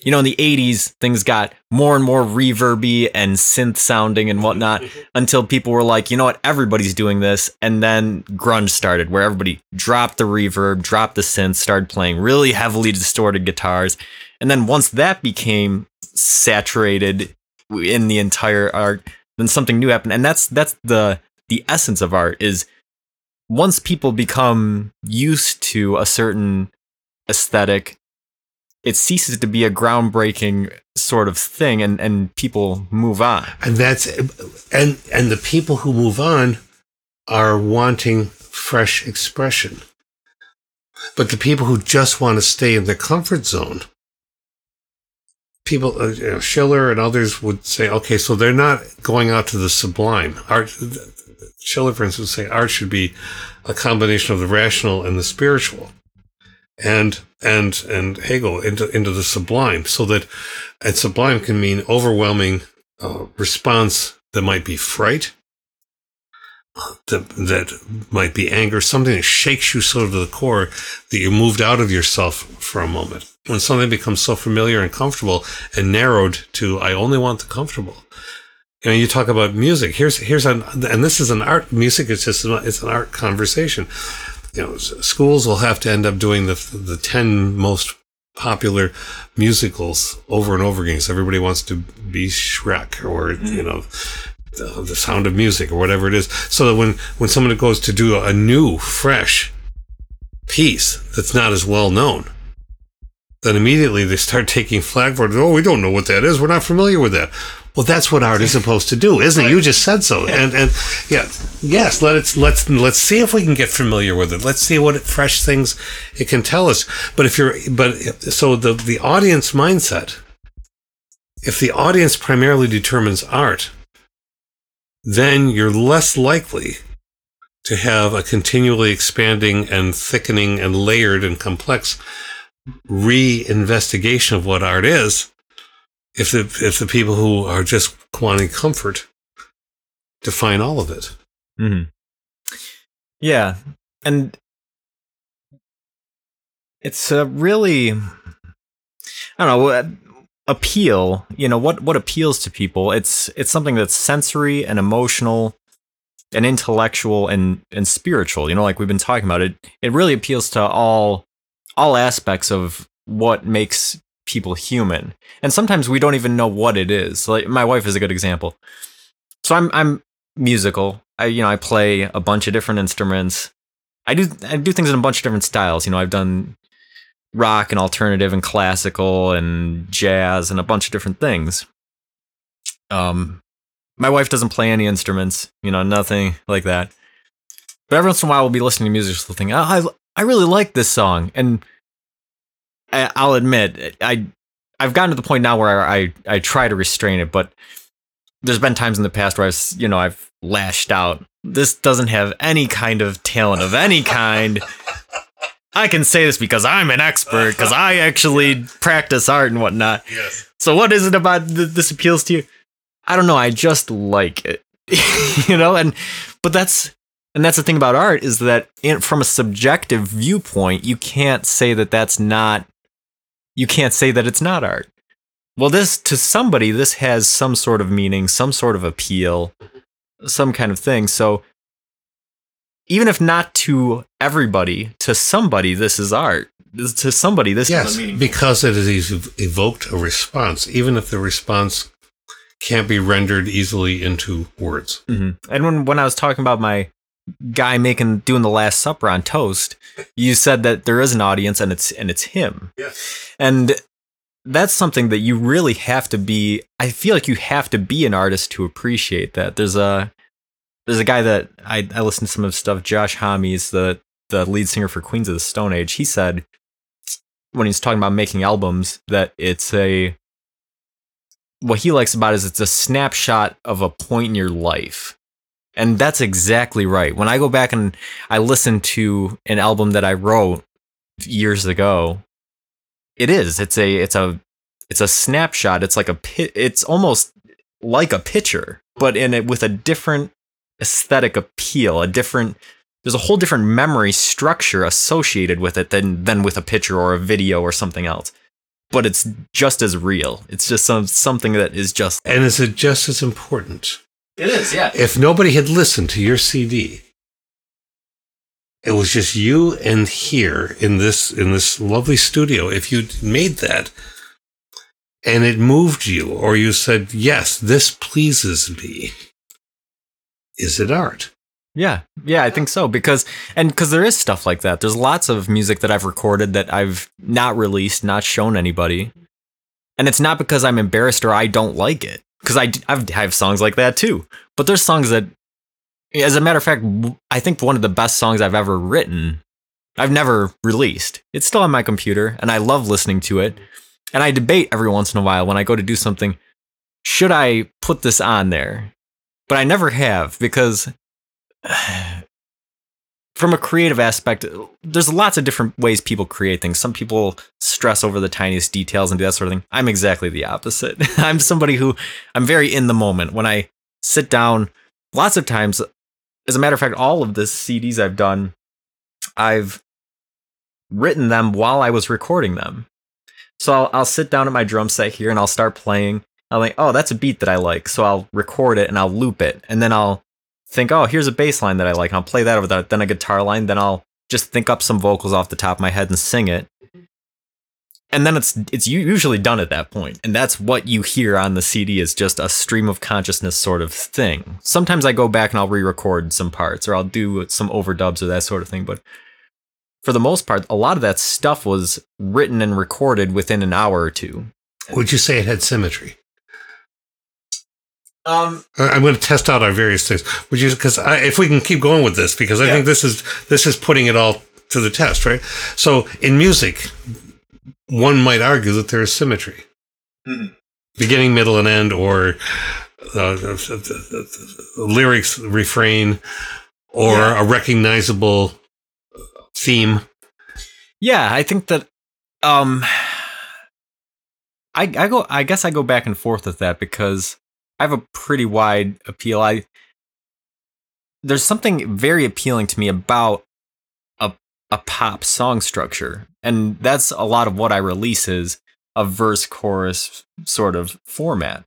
You know, in the 80s, things got more and more reverby and synth sounding and whatnot until people were like, you know what, everybody's doing this. And then grunge started, where everybody dropped the reverb, dropped the synth, started playing really heavily distorted guitars. And then once that became saturated in the entire art, then something new happened. And that's that's the the essence of art is once people become used to a certain aesthetic, it ceases to be a groundbreaking sort of thing and, and people move on. And that's and and the people who move on are wanting fresh expression. But the people who just want to stay in the comfort zone people, uh, Schiller and others would say, okay, so they're not going out to the sublime. Art, Schiller, for instance, would say art should be a combination of the rational and the spiritual. and and and Hegel into into the sublime, so that and sublime can mean overwhelming uh, response that might be fright, that that might be anger, something that shakes you sort of to the core that you moved out of yourself for a moment. When something becomes so familiar and comfortable and narrowed to I only want the comfortable. You know, you talk about music. Here's here's an and this is an art. Music is just it's an art conversation. You know, schools will have to end up doing the the ten most popular musicals over and over again. So everybody wants to be Shrek or mm-hmm. you know the, the, sound of music or whatever it is. So that when when someone goes to do a new, fresh piece that's not as well known, then immediately they start taking flag for it. Oh, we don't know what that is. We're not familiar with that. Well, that's what art is supposed to do, isn't it? You just said so. And and yeah, yes. Let it let's let's see if we can get familiar with it. Let's see what it, fresh things it can tell us. But if you're but so the the audience mindset, if the audience primarily determines art, then you're less likely to have a continually expanding and thickening and layered and complex re-investigation of what art is if the if the people who are just wanting comfort define all of it. Mm-hmm. Yeah, and it's a really I don't know appeal. You know what what appeals to people? It's it's something that's sensory and emotional and intellectual and and spiritual. You know, like we've been talking about it. It really appeals to all all aspects of what makes people human. And sometimes we don't even know what it is. Like my wife is a good example. So I'm I'm musical. I you know, I play a bunch of different instruments. I do I do things in a bunch of different styles. You know, I've done rock and alternative and classical and jazz and a bunch of different things. Um my wife doesn't play any instruments, you know, nothing like that. But every once in a while we'll be listening to music or something. I I really like this song and I'll admit, I I've gotten to the point now where I I try to restrain it, but there's been times in the past where I've you know I've lashed out. This doesn't have any kind of talent of any kind. I can say this because I'm an expert because I actually practice art and whatnot. Yes. So what is it about th- this appeals to you? I don't know. I just like it, you know. And but that's and that's the thing about art is that in, from a subjective viewpoint, you can't say that that's not you can't say that it's not art. Well, this to somebody, this has some sort of meaning, some sort of appeal, some kind of thing. So even if not to everybody, to somebody, this is art. To somebody, this yes, is because it has evoked a response, even if the response can't be rendered easily into words. Mm-hmm. And when when I was talking about my guy making doing the last supper on toast you said that there is an audience and it's and it's him. Yes. And that's something that you really have to be i feel like you have to be an artist to appreciate that. There's a there's a guy that i i listen to some of his stuff josh homme the the lead singer for queens of the stone age. He said when he's talking about making albums that it's a what he likes about it is it's a snapshot of a point in your life and that's exactly right. When I go back and I listen to an album that I wrote years ago, it is. It's a it's a it's a snapshot. It's like a it's almost like a picture, but in it with a different aesthetic appeal, a different there's a whole different memory structure associated with it than than with a picture or a video or something else. But it's just as real. It's just some something that is just And is it just as important? It is, yeah. If nobody had listened to your CD, it was just you and here in this in this lovely studio. If you made that and it moved you, or you said, "Yes, this pleases me," is it art? Yeah, yeah, I think so because and because there is stuff like that. There's lots of music that I've recorded that I've not released, not shown anybody, and it's not because I'm embarrassed or I don't like it because I I've, I have songs like that too. But there's songs that, as a matter of fact, I think one of the best songs I've ever written, I've never released. It's still on my computer, and I love listening to it. And I debate every once in a while when I go to do something, should I put this on there? But I never have because from a creative aspect, there's lots of different ways people create things. Some people stress over the tiniest details and do that sort of thing. I'm exactly the opposite. I'm somebody who I'm very in the moment. When I sit down, lots of times, as a matter of fact, all of the CDs I've done, I've written them while I was recording them. So I'll, I'll sit down at my drum set here and I'll start playing. I'm like, oh, that's a beat that I like. So I'll record it and I'll loop it. And then I'll think, oh, here's a bass line that I like. I'll play that over that. Then a guitar line. Then I'll just think up some vocals off the top of my head and sing it. And then it's it's usually done at that point, and that's what you hear on the CD is just a stream of consciousness sort of thing. Sometimes I go back and I'll re-record some parts, or I'll do some overdubs or that sort of thing. But for the most part, a lot of that stuff was written and recorded within an hour or two. Would you say it had symmetry? Um, I'm going to test out our various things. Would you? Because if we can keep going with this, because I Yeah. think this is this is putting it all to the test, right? So in music, one might argue that there is symmetry, Mhm. beginning, middle, and end, or uh, lyrics, refrain, or Yeah. a recognizable theme. Yeah, I think that um I I go I guess I go back and forth with that because I have a pretty wide appeal. I there's something very appealing to me about a a pop song structure. And that's a lot of what I release is a verse chorus sort of format.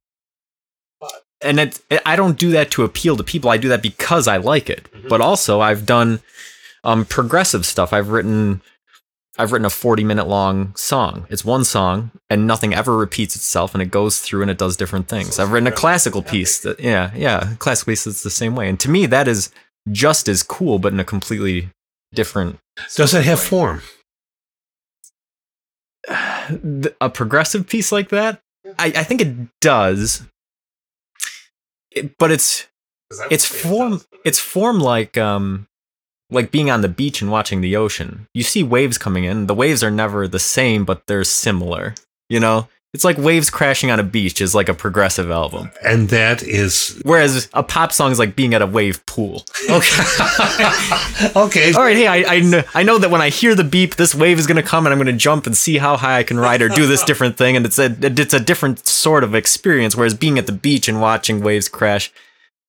And it, I don't do that to appeal to people. I do that because I like it. But also I've done um, progressive stuff. I've written I've written a 40 minute long song. It's one song and nothing ever repeats itself and it goes through and it does different things. I've written a classical piece that yeah, yeah, classical piece that's the same way. And to me that is just as cool but in a completely different Does it have form? a progressive piece like that. I, I think it does. It- but it's it's form it's form like um like being on the beach and watching the ocean. You see waves coming in. The waves are never the same, but they're similar. You know? It's like waves crashing on a beach is like a progressive album. And that is Whereas a pop song is like being at a wave pool. okay. okay. All right, hey, I, I, know, I know that when I hear the beep, this wave is going to come and I'm going to jump and see how high I can ride or do this different thing. And it's a, it's a different sort of experience. Whereas being at the beach and watching waves crash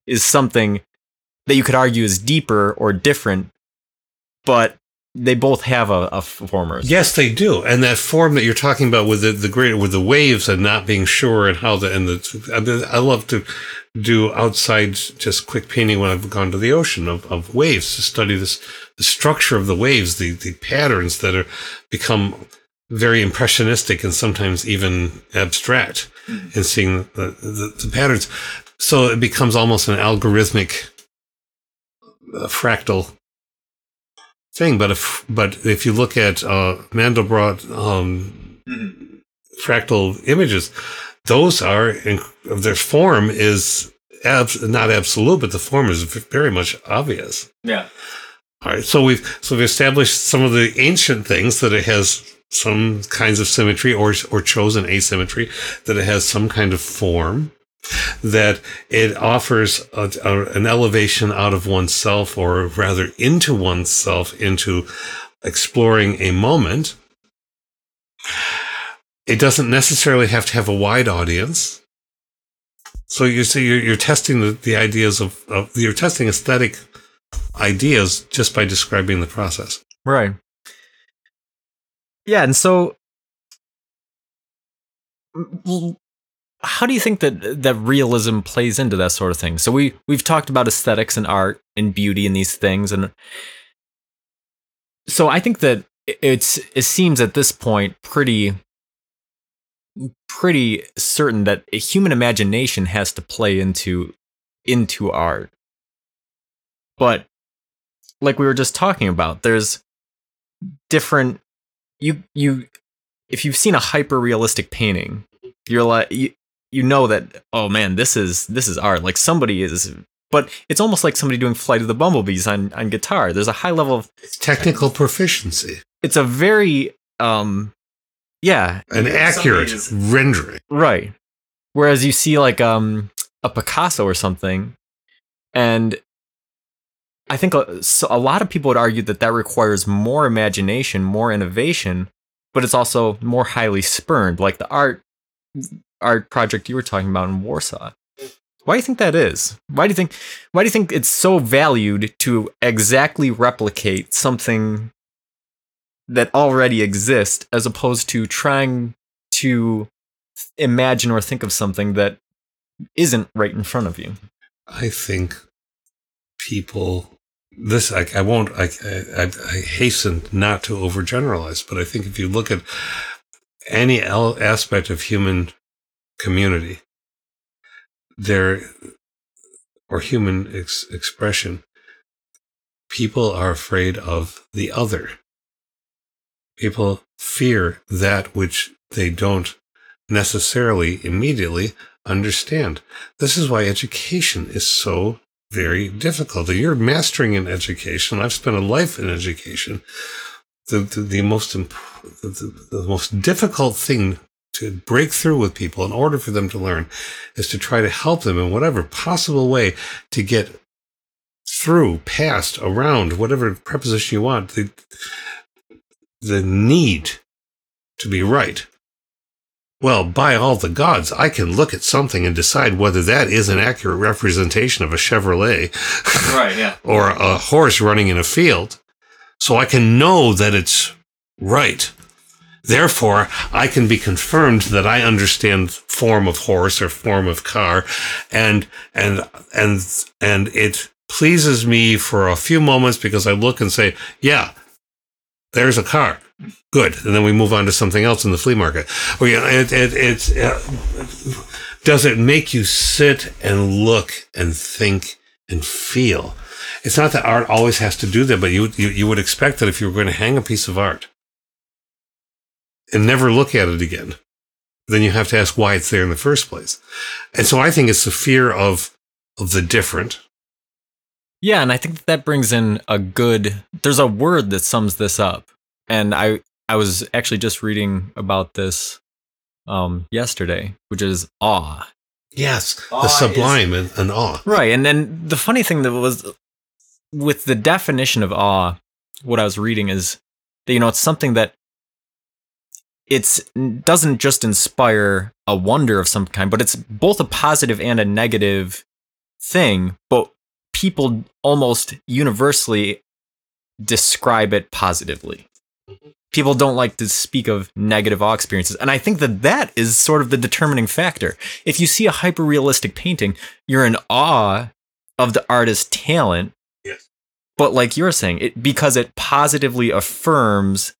is something that you could argue is deeper or different, but they both have a, a former. Yes, they do, and that form that you're talking about with the the great with the waves and not being sure and how the and the I, love to do outside just quick painting when I've gone to the ocean of, of waves to study this the structure of the waves, the the patterns that are become very impressionistic and sometimes even abstract in seeing the, the, the patterns. So it becomes almost an algorithmic uh, fractal thing. But if but if you look at uh, Mandelbrot um, fractal images, those are in, their form is abs- not absolute, but the form is very much obvious. Yeah. All right, so we've so we've established some of the ancient things that it has some kinds of symmetry or or chosen asymmetry that it has some kind of form that it offers a, a, an elevation out of oneself or rather into oneself into exploring a moment. It doesn't necessarily have to have a wide audience. So you see you're, you're testing the, the ideas of, of you're testing aesthetic ideas just by describing the process. Right. Yeah, and so how do you think that that realism plays into that sort of thing? So we we've talked about aesthetics and art and beauty and these things and so I think that it's it seems at this point pretty pretty certain that a human imagination has to play into into art. But like we were just talking about, there's different you you if you've seen a hyper realistic painting you're like you, you know that oh man this is this is art. Like somebody is but it's almost like somebody doing flight of the bumblebees on on guitar. There's a high level of technical proficiency. It's a very um yeah. An accurate rendering. Right. Whereas you see like um a picasso or something and I think a, so a lot of people would argue that that requires more imagination, more innovation, but it's also more highly spurned, like the art art project you were talking about in Warsaw. Why do you think that is? Why do you think why do you think it's so valued to exactly replicate something that already exists as opposed to trying to imagine or think of something that isn't right in front of you? I think people this I, I won't I, I, I hasten not to overgeneralize, but I think if you look at any aspect of human community, there or human ex- expression, people are afraid of the other. People fear that which they don't necessarily immediately understand. This is why education is so very difficult. You're mastering an education. I've spent a life in education. The, the, the most imp- the, the most difficult thing to break through with people in order for them to learn is to try to help them in whatever possible way to get through, past, around, whatever preposition you want, the, the need to be right. Well, by all the gods, I can look at something and decide whether that is an accurate representation of a Chevrolet. Right, yeah. or a horse running in a field. So I can know that it's right. Therefore, I can be confirmed that I understand form of horse or form of car and, and, and, and it pleases me for a few moments because I look and say, yeah, there's a car. Good. And then we move on to something else in the flea market. You know, it, it, it's, uh, does it make you sit and look and think and feel? It's not that art always has to do that, but you, you, you would expect that if you were going to hang a piece of art and never look at it again, then you have to ask why it's there in the first place. And so I think it's the fear of, of the different. Yeah, and I think that, that brings in a good there's a word that sums this up. And I I was actually just reading about this um yesterday, which is awe. Yes, awe the sublime is, and, and awe. Right. And then the funny thing that was with the definition of awe, what I was reading is that you know it's something that it's doesn't just inspire a wonder of some kind, but it's both a positive and a negative thing. But people almost universally describe it positively. People don't like to speak of negative awe experiences. And I think that that is sort of the determining factor. If you see a hyper realistic painting, you're in awe of the artist's talent. Yes. But like you're saying, it because it positively affirms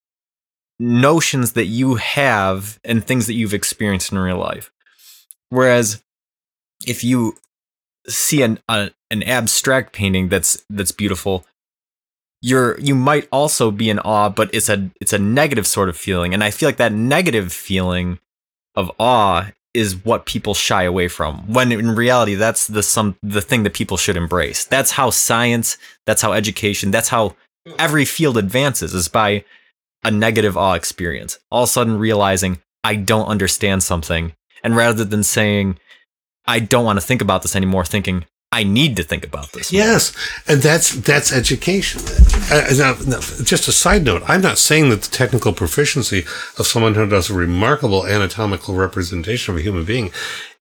notions that you have and things that you've experienced in real life. Whereas if you see an a, an abstract painting that's that's beautiful, you're you might also be in awe, but it's a it's a negative sort of feeling, and I feel like that negative feeling of awe is what people shy away from. When in reality, that's the some the thing that people should embrace. That's how science, that's how education, that's how every field advances is by a negative awe experience. All of a sudden realizing I don't understand something, and rather than saying I don't want to think about this anymore, thinking I need to think about this. More. Yes, and that's that's education. Uh, now, now, just a side note: I'm not saying that the technical proficiency of someone who does a remarkable anatomical representation of a human being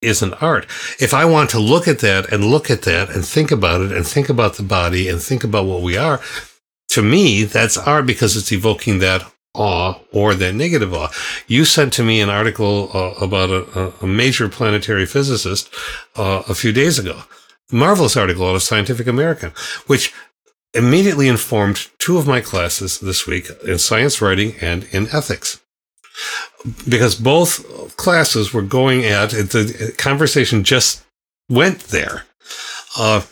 is an art. If I want to look at that and look at that and think about it and think about the body and think about what we are, to me, that's art because it's evoking that awe or that negative awe. You sent to me an article uh, about a, a, major planetary physicist uh, a few days ago. Marvelous article out of Scientific American, which immediately informed two of my classes this week in science writing and in ethics. Because both classes were going at the conversation just went there. Uh,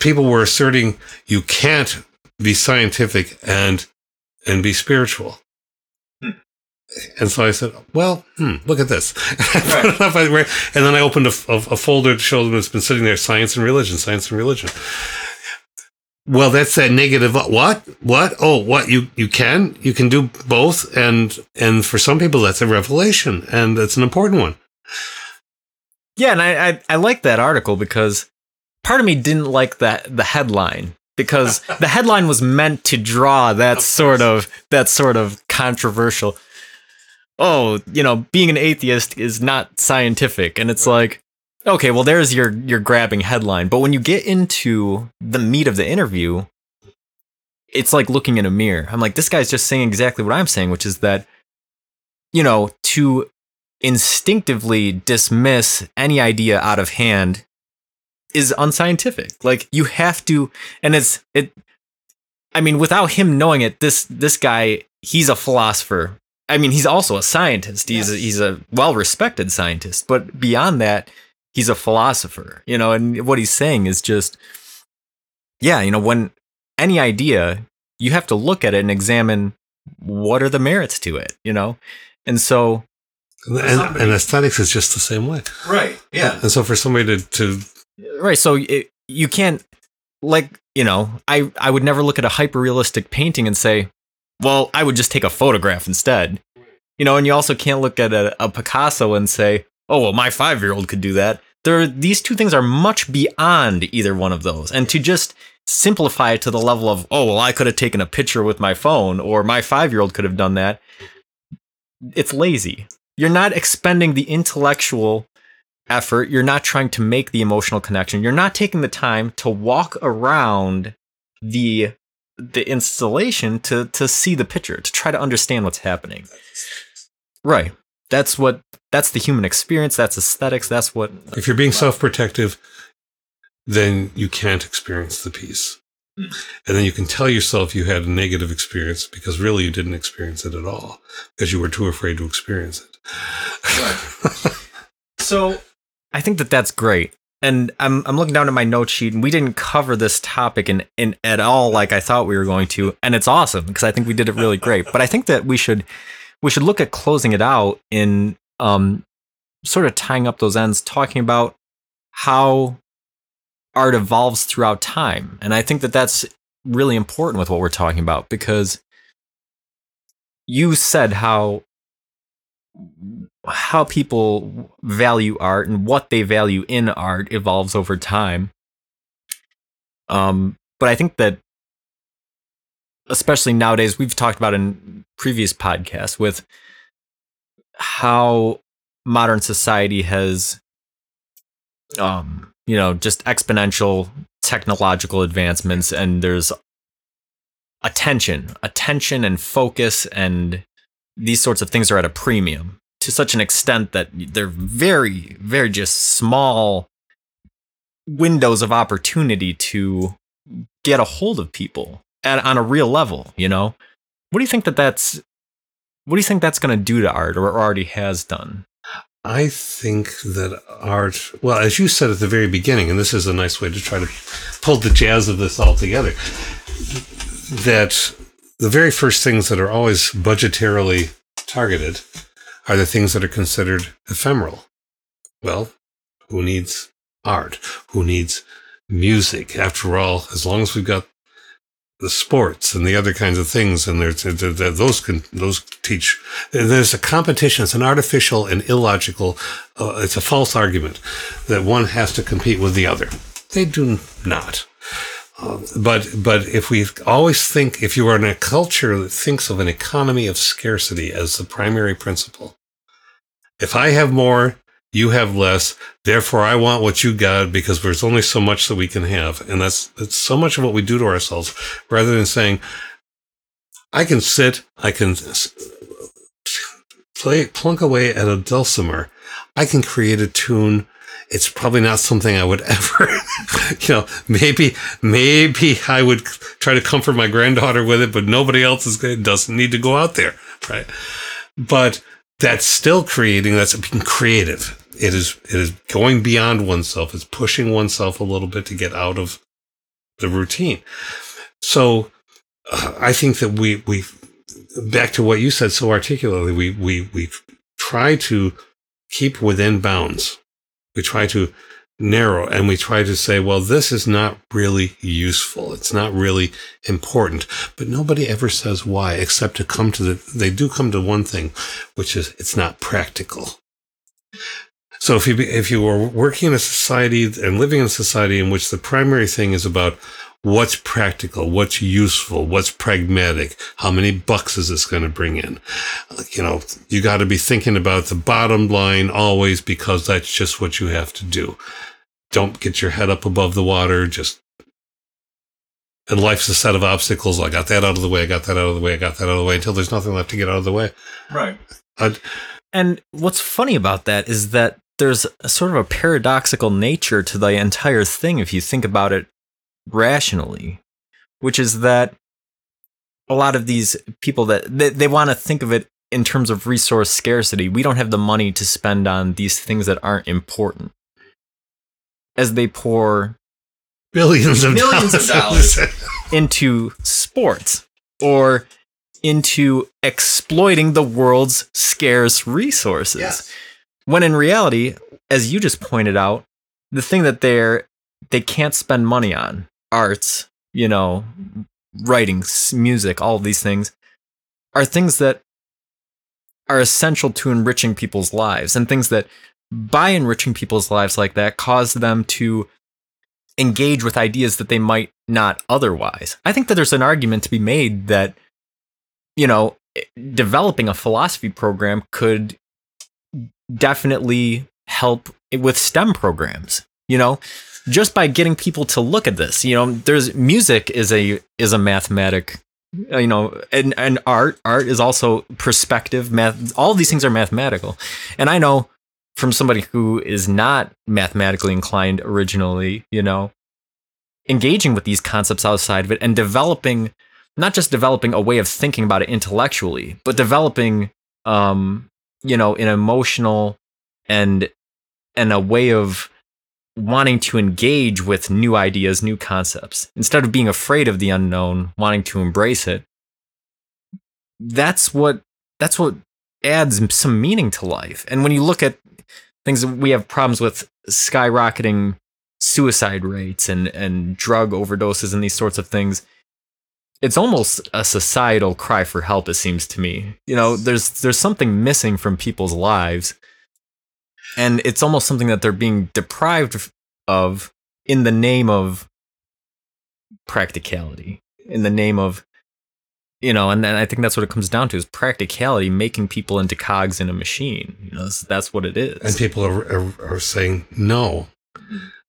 people were asserting you can't be scientific and and be spiritual. And so I said, well, hmm, look at this. Right. and then I opened a, a, a, folder to show them it's been sitting there, science and religion, science and religion. Well, that's that negative. What? What? Oh, what? You, you can, you can do both. And, and for some people, that's a revelation and that's an important one. Yeah. And I, I, I like that article because part of me didn't like that, the headline because the headline was meant to draw that sort of that sort of controversial oh you know being an atheist is not scientific and it's like okay well there's your your grabbing headline but when you get into the meat of the interview it's like looking in a mirror i'm like this guy's just saying exactly what i'm saying which is that you know to instinctively dismiss any idea out of hand is unscientific. Like you have to, and it's it. I mean, without him knowing it, this this guy he's a philosopher. I mean, he's also a scientist. He's yes. a, he's a well respected scientist, but beyond that, he's a philosopher. You know, and what he's saying is just, yeah, you know, when any idea, you have to look at it and examine what are the merits to it. You know, and so and, and, aesthetics is just the same way. Right. Yeah. And so for somebody to, to right, so it, you can't like you know, I I would never look at a hyper realistic painting and say, well, I would just take a photograph instead. You know, and you also can't look at a, a Picasso and say, oh well, my five year old could do that. There, these two things are much beyond either one of those, and to just simplify it to the level of, oh well, I could have taken a picture with my phone, or my five year old could have done that. It's lazy you're not expending the intellectual effort. You're not trying to make the emotional connection. You're not taking the time to walk around the the installation to to see the picture, to try to understand what's happening. Right. That's what that's the human experience, that's aesthetics, that's what If you're being self-protective, then you can't experience the piece. And then you can tell yourself you had a negative experience because really you didn't experience it at all because you were too afraid to experience it. so I think that that's great. And I'm I'm looking down at my note sheet, and we didn't cover this topic in, in at all like I thought we were going to, and it's awesome because I think we did it really great. But I think that we should we should look at closing it out in um sort of tying up those ends, talking about how art evolves throughout time, and I think that that's really important with what we're talking about because you said how how people value art and what they value in art evolves over time. Um, but I think that especially nowadays, we've talked about in previous podcasts with how modern society has, um, you know, just exponential technological advancements, and there's attention, attention, and focus, and these sorts of things are at a premium to such an extent that they're very, very just small windows of opportunity to get a hold of people at, on a real level. You know, what do you think that that's? What do you think that's going to do to art, or already has done? I think that art, well, as you said at the very beginning, and this is a nice way to try to pull the jazz of this all together, that the very first things that are always budgetarily targeted are the things that are considered ephemeral. Well, who needs art? Who needs music? After all, as long as we've got the sports and the other kinds of things, and there's those can those teach. There's a competition. It's an artificial and illogical. Uh, it's a false argument that one has to compete with the other. They do not. But but if we always think, if you are in a culture that thinks of an economy of scarcity as the primary principle, if I have more, you have less. Therefore, I want what you got because there's only so much that we can have, and that's that's so much of what we do to ourselves. Rather than saying, I can sit, I can play plunk away at a dulcimer, I can create a tune it's probably not something I would ever, you know, maybe, maybe I would try to comfort my granddaughter with it, but nobody else is good, doesn't need to go out there. Right. But that's still creating, that's being creative. It is, it is going beyond oneself. It's pushing oneself a little bit to get out of the routine. So uh, I think that we, we, back to what you said so articulately, we, we, we try to keep within bounds we try to narrow and we try to say, well, this is not really useful. It's not really important. But nobody ever says why, except to come to the, they do come to one thing, which is it's not practical. So if you, if you are working in a society and living in a society in which the primary thing is about what's practical, what's useful, what's pragmatic, how many bucks is this going to bring in? You know, you got to be thinking about the bottom line always because that's just what you have to do. Don't get your head up above the water. Just, and life's a set of obstacles. I got that out of the way. I got that out of the way. I got that out of the way until there's nothing left to get out of the way. Right. I'd, and what's funny about that is that there's a sort of a paradoxical nature to the entire thing if you think about it rationally, which is that a lot of these people that they, they want to think of it in terms of resource scarcity. We don't have the money to spend on these things that aren't important. As they pour billions of millions dollars. of dollars into sports or into exploiting the world's scarce resources. Yes. When in reality, as you just pointed out, the thing that they're they can't spend money on, arts, you know, writing, music, all of these things are things that are essential to enriching people's lives and things that by enriching people's lives like that cause them to engage with ideas that they might not otherwise. I think that there's an argument to be made that you know, eh, developing a philosophy program could definitely help eh, with STEM programs. You know, just by getting people to look at this. You know, there's music is a is a mathematic. You know, and and art art is also perspective. Math. All these things are mathematical, and I know from somebody who is not mathematically inclined originally. You know, engaging with these concepts outside of it and developing not just developing a way of thinking about it intellectually, but developing, um, you know, an emotional and and a way of wanting to engage with new ideas, new concepts, instead of being afraid of the unknown, wanting to embrace it. That's what that's what adds some meaning to life. And when you look at things, we have problems with skyrocketing suicide rates and and drug overdoses and these sorts of things it's almost a societal cry for help it seems to me you know there's there's something missing from people's lives and it's almost something that they're being deprived of in the name of practicality in the name of you know and, and i think that's what it comes down to is practicality making people into cogs in a machine. You know that's, that's what it is. And people are, are, are saying no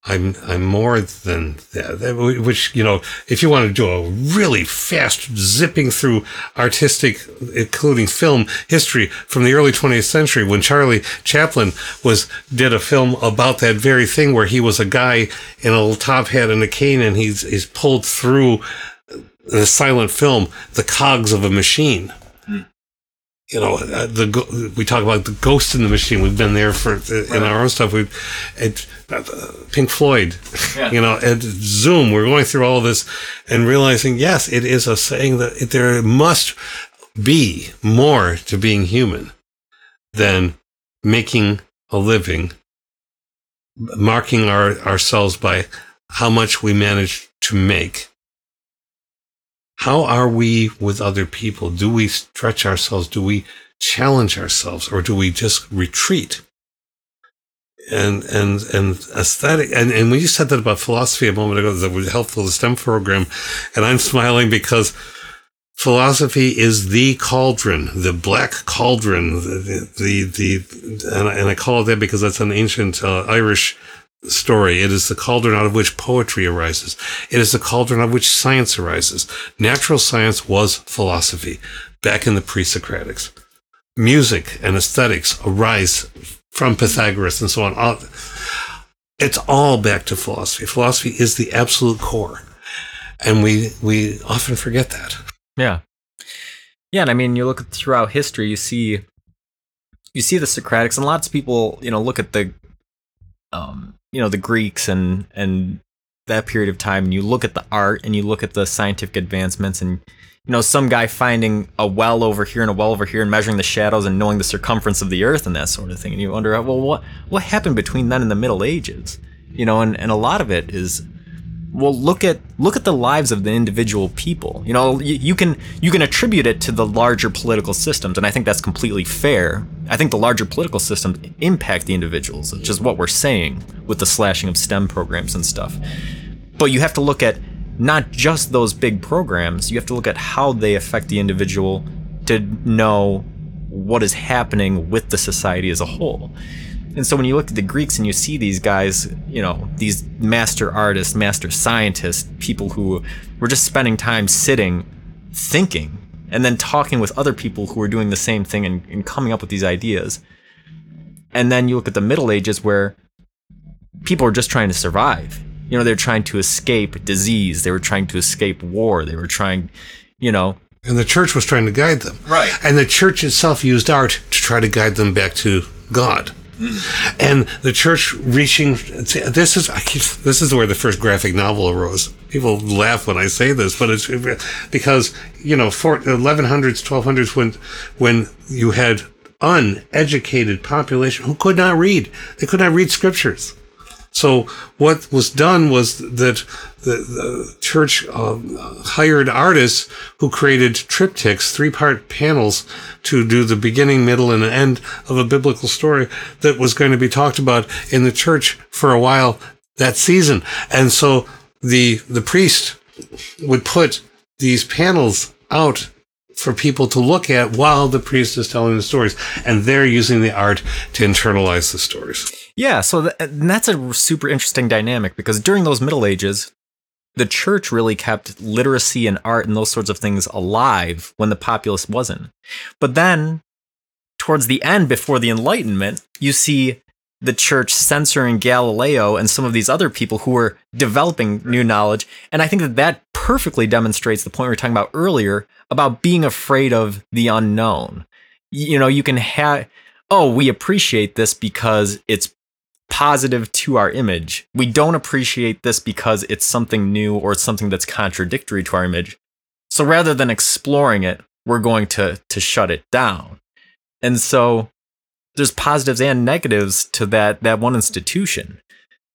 I'm I'm more than that. Which you know, if you want to do a really fast zipping through artistic, including film history from the early 20th century, when Charlie Chaplin was did a film about that very thing, where he was a guy in a little top hat and a cane, and he's he's pulled through the silent film the cogs of a machine you know, uh, the we talk about the ghost in the machine. We've been there for uh, in our own stuff. We've it, uh, Pink Floyd, yeah. you know, and Zoom. We're going through all this and realizing, yes, it is a saying that it, there must be more to being human than making a living, marking our ourselves by how much we manage to make how are we with other people? Do we stretch ourselves? Do we challenge ourselves or do we just retreat? And, and, and aesthetic. And, and when you said that about philosophy a moment ago, that was helpful the STEM program. And I'm smiling because philosophy is the cauldron, the black cauldron, the, the, the, and, I, and I call it that because that's an ancient uh, Irish story. It is the cauldron out of which poetry arises. It is the cauldron out of which science arises. Natural science was philosophy back in the pre-Socratics. Music and aesthetics arise from Pythagoras and so on. It's all back to philosophy. Philosophy is the absolute core. And we, we often forget that. Yeah. Yeah. And I mean, you look throughout history, you see, you see the Socratics and lots of people, you know, look at the, um, you know the Greeks and and that period of time and you look at the art and you look at the scientific advancements and you know some guy finding a well over here and a well over here and measuring the shadows and knowing the circumference of the earth and that sort of thing. And you wonder well what what happened between then and the middle ages? You know and, and a lot of it is well look at look at the lives of the individual people you know you, you, can you can attribute it to the larger political systems and i think that's completely fair i think the larger political systems impact the individuals which is what we're saying with the slashing of stem programs and stuff but you have to look at not just those big programs. You have to look at how they affect the individual to know what is happening with the society as a whole. And so when you look at the Greeks and you see these guys, you know, these master artists, master scientists, people who were just spending time sitting, thinking, and then talking with other people who were doing the same thing and, and coming up with these ideas. And then you look at the Middle Ages where people are just trying to survive. You know, they're trying to escape disease, they were trying to escape war, they were trying, you know. And the church was trying to guide them. Right. And the church itself used art to try to guide them back to God. And the church reaching this is keep, this is where the first graphic novel arose. People laugh when I say this, but it's because you know, four, 1100s, 1200s, when when you had uneducated population who could not read, they could not read scriptures. So what was done was that the, the church uh, hired artists who created triptychs, three-part panels, to do the beginning, middle, and end of a biblical story that was going to be talked about in the church for a while that season. And so the the priest would put these panels out for people to look at while the priest is telling the stories. And they're using the art to internalize the stories. Yeah, so th- that's a super interesting dynamic because during those Middle Ages, the church really kept literacy and art and those sorts of things alive when the populace wasn't. But then, towards the end, before the Enlightenment, you see the church censoring Galileo and some of these other people who were developing new knowledge. And I think that that perfectly demonstrates the point we were talking about earlier about being afraid of the unknown. You know, you can have, oh, we appreciate this because it's positive to our image. We don't appreciate this because it's something new or it's something that's contradictory to our image. So rather than exploring it, we're going to to shut it down. And so there's positives and negatives to that that one institution.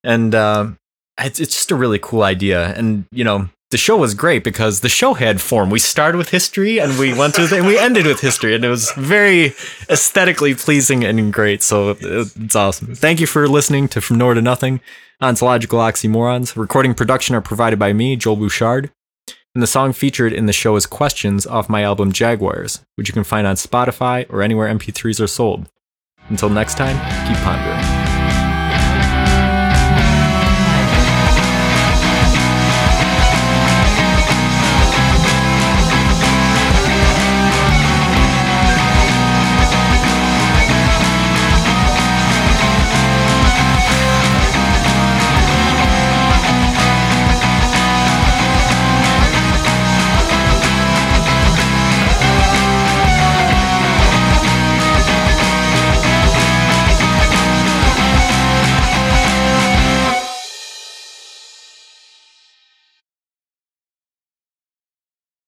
And uh, it's it's just a really cool idea. And you know, the show was great because the show had form. We started with history and we went to and we ended with history, and it was very aesthetically pleasing and great. So it's awesome. Thank you for listening to From Nowhere to Nothing, Ontological Oxymorons. Recording production are provided by me, Joel Bouchard. And the song featured in the show is Questions off my album Jaguars, which you can find on Spotify or anywhere MP3s are sold. Until next time, keep pondering.